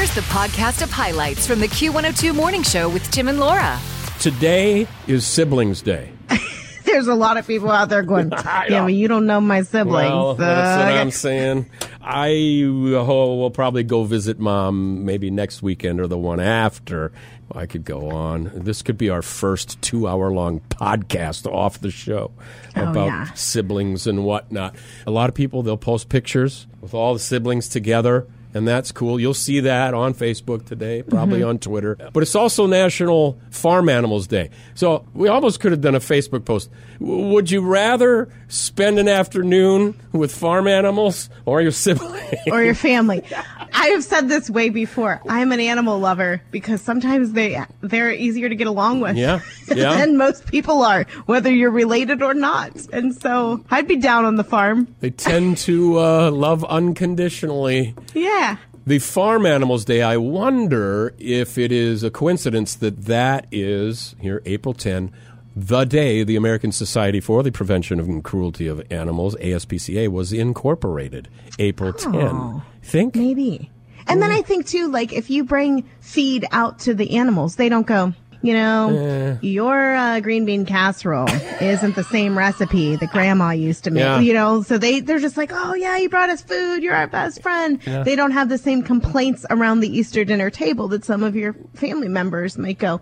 Here's the podcast of highlights from the Q102 Morning Show with Tim and Laura. Today is Siblings Day. There's a lot of people out there going, I yeah, but you don't know my siblings. Well, that's what Uh, I'm saying. I uh, will probably go visit mom maybe next weekend or the one after. I could go on. This could be our first two hour long podcast off the show Oh, about yeah. siblings and whatnot. A lot of people, they'll post pictures with all the siblings together. And that's cool. You'll see that on Facebook today, probably Mm-hmm. on Twitter. But it's also National Farm Animals Day. So we almost could have done a Facebook post. W- would you rather spend an afternoon with farm animals or your sibling? or your family. I have said this way before. I'm an animal lover because sometimes they they're easier to get along with. Yeah, yeah. and most people are, whether you're related or not. And so I'd be down on the farm. they tend to uh, love unconditionally. Yeah. The Farm Animals Day, I wonder if it is a coincidence that that is, here, April 10, the day the American Society for the Prevention of Cruelty of Animals, ASPCA, was incorporated. April 10. Think? Maybe. And then I think too, like if you bring feed out to the animals, they don't go, you know, your uh, green bean casserole isn't the same recipe that grandma used to make, Yeah. you know, so they, they're just like, oh yeah, you brought us food. You're our best friend. They don't have the same complaints around the Easter dinner table that some of your family members might go,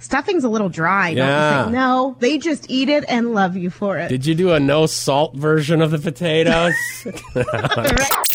stuffing's a little dry. Yeah. No, they just eat it and love you for it. Did you do a no salt version of the potatoes?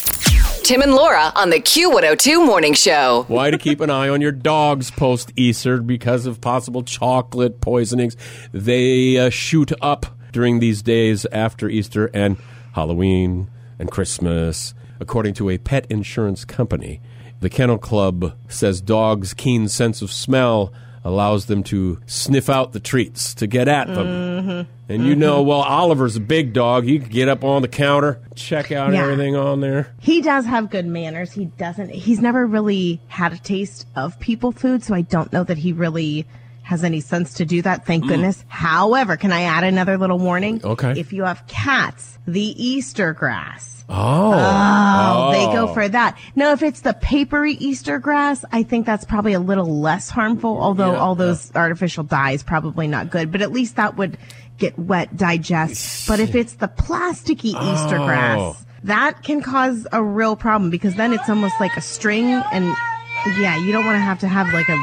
Tim and Laura on the Q102 Morning Show. Why to keep an eye on your dogs post Easter because of possible chocolate poisonings. They uh, shoot up during these days after Easter and Halloween and Christmas. According to a pet insurance company, the Kennel Club says dogs' keen sense of smell allows them to sniff out the treats to get at them. Mm-hmm. And you know, mm-hmm. well, Oliver's a big dog. He can get up on the counter, check out Yeah. everything on there. He does have good manners. He doesn't. He's never really had a taste of people food, so I don't know that he really has any sense to do that. Thank mm. goodness. However, can I add another little warning? Okay. If you have cats, the Easter grass. Oh. Oh, they go for that. Now, if it's the papery Easter grass, I think that's probably a little less harmful, although Yeah, all those artificial dyes probably not good, but at least that would get wet, digest. But if it's the plasticky Easter Oh. grass, that can cause a real problem because then it's almost like a string and yeah, you don't want to have to have like a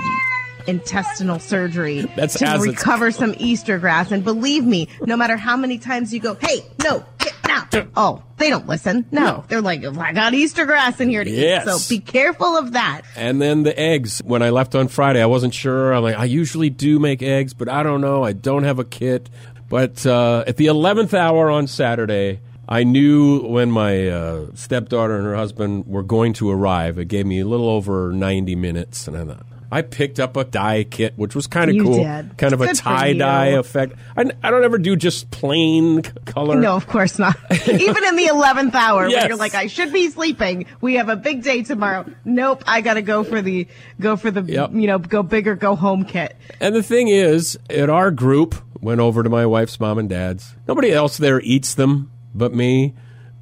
intestinal surgery That's to recover some Easter grass. And believe me, no matter how many times you go, hey, no, get out. Oh, they don't listen. No, No. they're like, I got Easter grass in here to Yes. eat. So be careful of that. And then the eggs. When I left on Friday, I wasn't sure. I'm like, I usually do make eggs, but I don't know. I don't have a kit. But uh, at the 11th hour on Saturday, I knew when my uh, stepdaughter and her husband were going to arrive. It gave me a little over 90 minutes. And I thought, I picked up a dye kit, which was kind of cool. did. Kind of a Good tie dye effect. I, I don't ever do just plain c- color. No, of course not. Even in the 11th hour Yes. you're like, I should be sleeping. We have a big day tomorrow. Nope. I got to go for the, go for the, Yep. you know, go big or go home kit. And the thing is, at our group, went over to my wife's mom and dad's. Nobody else there eats them but me.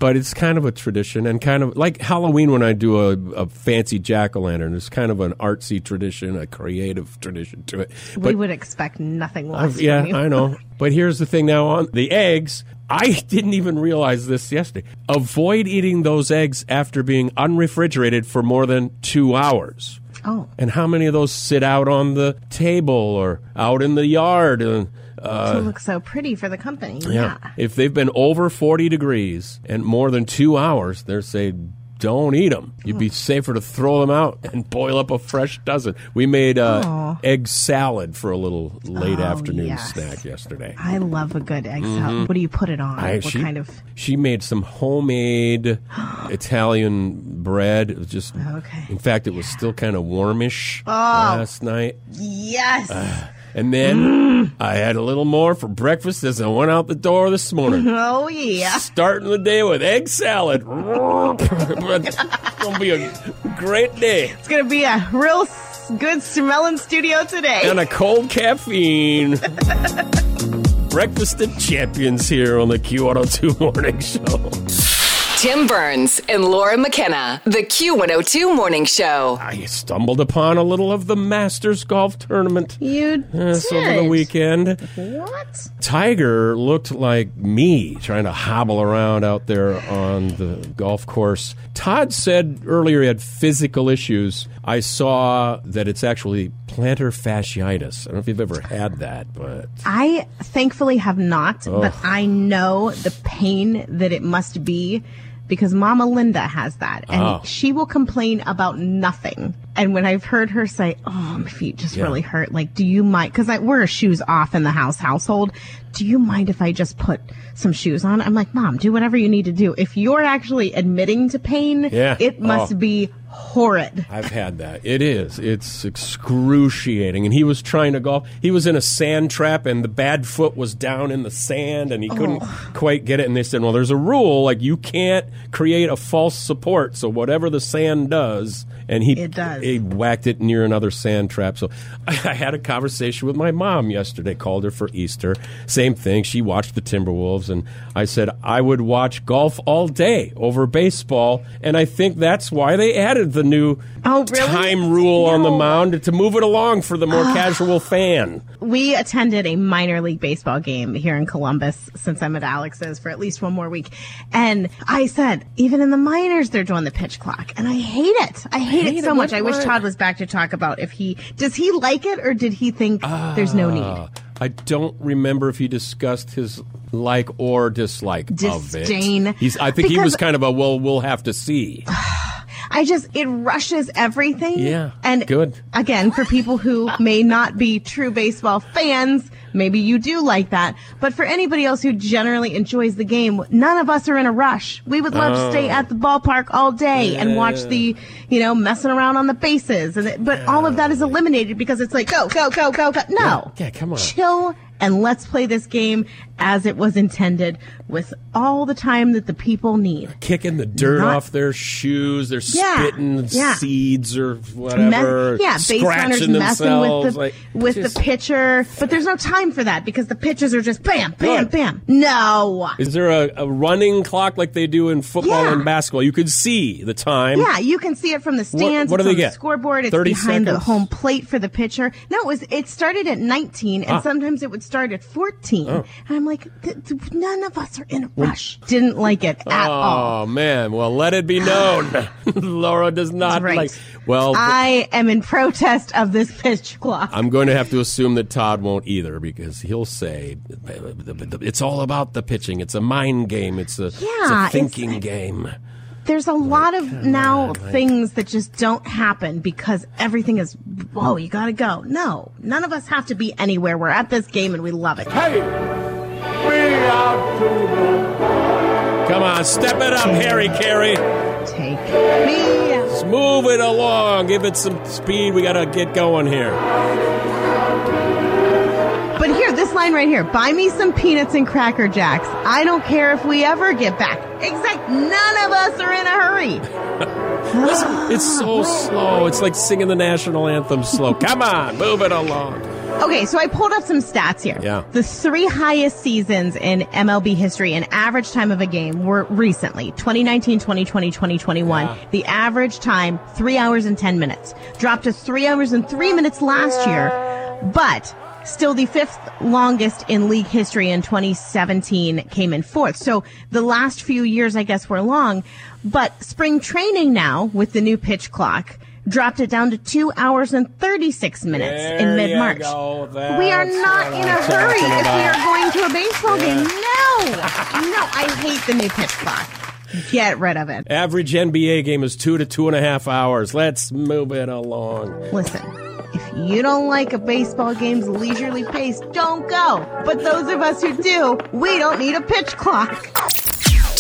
But it's kind of a tradition and kind of like Halloween when I do a, a fancy jack o' lantern. It's kind of an artsy tradition, a creative tradition to it. we But would expect nothing I've- less. yeah, from you. I know. But here's the thing now on the eggs. I didn't even realize this yesterday. Avoid eating those eggs after being unrefrigerated for more than two hours. Oh. And how many of those sit out on the table or out in the yard? And, uh, to look so pretty for the company. Yeah. If they've been over 40 degrees and more than two hours, they're saying, don't eat them. You'd be safer to throw them out and boil up a fresh dozen. We made uh, egg salad for a little late Oh, afternoon yes. snack yesterday. I love a good egg salad. What do you put it on? Mm-hmm. I- what she, kind of? She made some homemade Italian bread. It was just, Okay. in fact, it was still kind of warmish last night. Yes. And then I had a little more for breakfast as I went out the door this morning. oh yeah. Starting the day with egg salad. it's going to be a great day. It's gonna be a real good smelling studio today. And a cold caffeine. Breakfast of Champions here on the Q102 Morning Show. Tim Burns and Laura McKenna, the Q102 Morning Show. I stumbled upon a little of the Masters Golf Tournament You uh, yes, did. over the weekend. What? Tiger looked like me trying to hobble around out there on the golf course. Todd said earlier he had physical issues. I saw that it's actually plantar fasciitis. I don't know if you've ever had that, but I thankfully have not, Oh. but I know the pain that it must be because Mama Linda has that and Oh. she will complain about nothing. And when I've heard her say, "Oh, my feet just Yeah. really hurt," like, do you mind? Because I wear shoes off in the house household. Do you mind if I just put some shoes on? I'm like, Mom, do whatever you need to do. If you're actually admitting to pain, Yeah. it must Oh. be horrid. I've had that. It is. It's excruciating. And he was trying to golf. He was in a sand trap, and the bad foot was down in the sand, and he couldn't oh. quite get it. And they said, "Well, there's a rule. Like you can't create a false support. So whatever the sand does." And he It does. he whacked it near another sand trap. So I, I had a conversation with my mom yesterday. Called her for Easter. Same thing. She watched the Timberwolves, and I said I would watch golf all day over baseball. And I think that's why they added the new Oh, really? time rule on the mound to move it along for the more casual fan. we attended a minor league baseball game here in Columbus since I'm at Alex's for at least one more week. And I said, even in the minors, they're doing the pitch clock. And I hate it. I hate, Hate it so it? much. I wish? Todd was back to talk about if he, does he like it or did he think there's no need? Uh, I don't remember if he discussed his like or dislike Disdain. of it. He's, I think he was kind of a well, we'll have to see. I just, it rushes everything. Yeah, And good. again, for people who may not be true baseball fans, maybe you do like that. But for anybody else who generally enjoys the game, none of us are in a rush. We would love to stay oh. at the ballpark all day and watch the, you know, messing around on the bases. And it, but all of that is eliminated because it's like, go, go, go, go, go. No. Yeah, come on. Chill and let's play this game as it was intended with all the time that the people need. Kicking the dirt Not- off their shoes, they're Yeah, spitting yeah. seeds or whatever. Yeah, base runners messing with the like, with just- the pitcher, but there's no time for that because the pitches are just bam, bam, bam. No. Is there a, a running clock like they do in football Yeah. and basketball? You could see the time. Yeah, you can see it from the stands. what do they get? The scoreboard. It's 30 behind the home plate for the pitcher. No, it was. It started at 19, and Ah. sometimes it would start at 14. Oh. And I'm like, none of us are in a rush. Didn't like it at oh, all. Oh man! Well, let it be known, ah. Laura does not Right. like. Well, I am in protest of this pitch clock. I'm going to have to assume that Todd won't either because he'll say it's all about the pitching. It's a mind game. It's a, it's Yeah, a it's- thinking game. There's a lot of now things that just don't happen because everything is, whoa, you gotta go. No, none of us have to be anywhere. We're at this game and we love it. Hey, we are to Come on, step it up, Harry Caray. Take me. Let's move it along. Give it some speed. We got to get going here. But here, this line right here buy me some peanuts and Cracker Jacks. I don't care if we ever get back. Exact. None of us are in a hurry. Listen, it's so slow. It's like singing the national anthem slow. Come on, move it along. Okay, so I pulled up some stats here. Yeah. The three highest seasons in MLB history in average time of a game were recently 2019, 2020, 2021. Yeah. The average time, three hours and 10 minutes. Dropped to three hours and three minutes last year, but still the fifth longest in league history in 2017 came in fourth. So the last few years, I guess, were long, but spring training now with the new pitch clock dropped it down to two hours and 36 minutes There in mid March. We are not in a hurry if we are going to a baseball game. No, no, I hate the new pitch clock. Get rid of it. Average NBA game is two to two and a half hours. Let's move it along. Listen, if you don't like a baseball game's leisurely pace, don't go. But those of us who do, we don't need a pitch clock.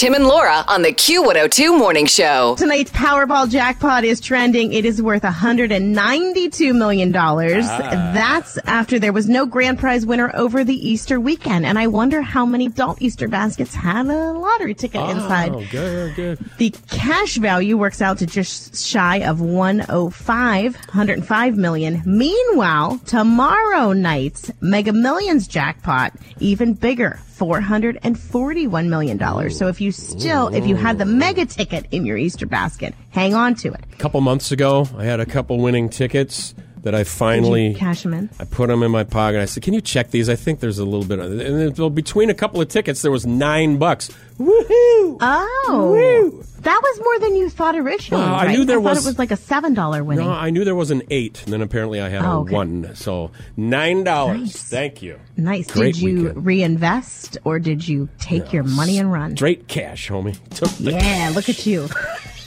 Tim and Laura on the Q102 Morning Show. Tonight's Powerball jackpot is trending. It is worth $192 million. Ah. That's after there was no grand prize winner over the Easter weekend. And I wonder how many adult Easter baskets had a lottery ticket oh, inside. Oh, good, good. The cash value works out to just shy of 105, 105 million. Meanwhile, tomorrow night's Mega Millions jackpot, even bigger, $441 million. So if you still, if you had the mega ticket in your Easter basket, hang on to it. A couple months ago, I had a couple winning tickets that I finally cash them in? I put them in my pocket. I said, "Can you check these? I think there's a little bit." Of, and then, well, between a couple of tickets, there was nine bucks. Woohoo! Oh, Woo. that was more than you thought originally. Well, I knew there thought was- it was like a seven dollar winning. No, I knew there was an eight, and then apparently I had a Oh, okay. one. So nine dollars. Nice. Thank you. nice. Great did you weekend. reinvest or did you take your money and run? Straight cash, homie. Yeah, look at you.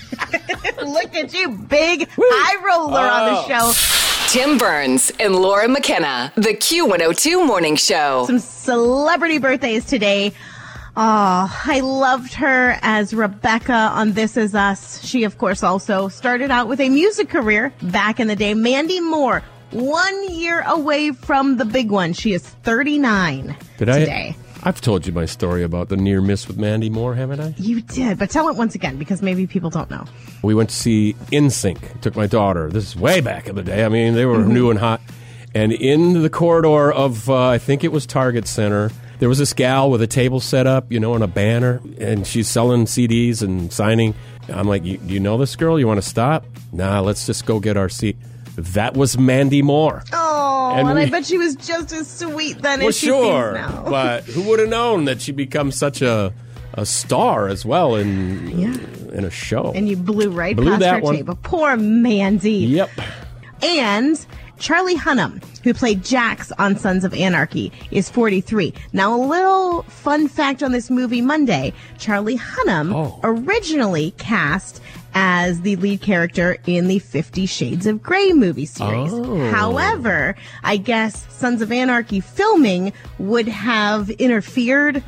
look at you, big eye roller on Oh. the show. Tim Burns and Laura McKenna. The Q102 Morning Show. Some celebrity birthdays today. Oh, I loved her as Rebecca on This Is Us. She, of course, also started out with a music career back in the day. Mandy Moore, one year away from the big one. She is 39 Did today. I? I've told you my story about the near miss with Mandy Moore, haven't I? You did, but tell it once again because maybe people don't know. We went to see NSYNC. Took my daughter. This is way back in the day. I mean, they were new and hot. And in the corridor of, uh, I think it was Target Center, there was this gal with a table set up, you know, and a banner, and she's selling CDs and signing. I'm like, you, do you know this girl? You want to stop? Nah, let's just go get our seat. That was Mandy Moore. Oh, And and, I bet she was just as sweet then well, as she sure, seems now. but who would have known that she becomes such a a star as well in Yeah. in a show? and you blew right Blew past her one. table. Poor Mandy. yep. And Charlie Hunnam, who played Jax on Sons of Anarchy, is 43. Now, a little fun fact on this movie Monday Charlie Hunnam Oh. originally cast as the lead character in the Fifty Shades of Grey movie series. Oh. However, I guess Sons of Anarchy filming would have interfered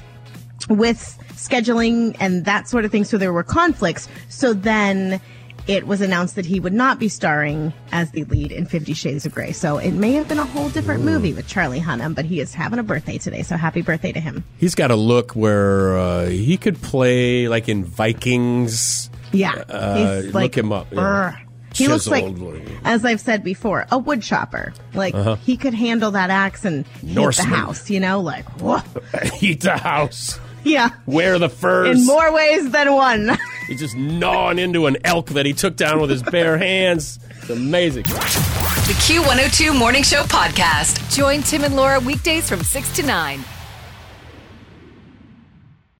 with scheduling and that sort of thing. So there were conflicts. So then it was announced that he would not be starring as the lead in Fifty Shades of Grey. So it may have been a whole different movie with Charlie Hunnam, but he is having a birthday today. So happy birthday to him. He's got a look where uh, he could play like in Vikings. Yeah. Uh, he's look like, him up, yeah. He looks like, as I've said before, a wood chopper. Like he could handle that axe and hit the house, you know, like, whoa. Eat the house. Yeah. Wear the furs. In more ways than one. He's just gnawing into an elk that he took down with his bare hands. It's amazing. The Q102 Morning Show podcast. Join Tim and Laura weekdays from 6 to 9.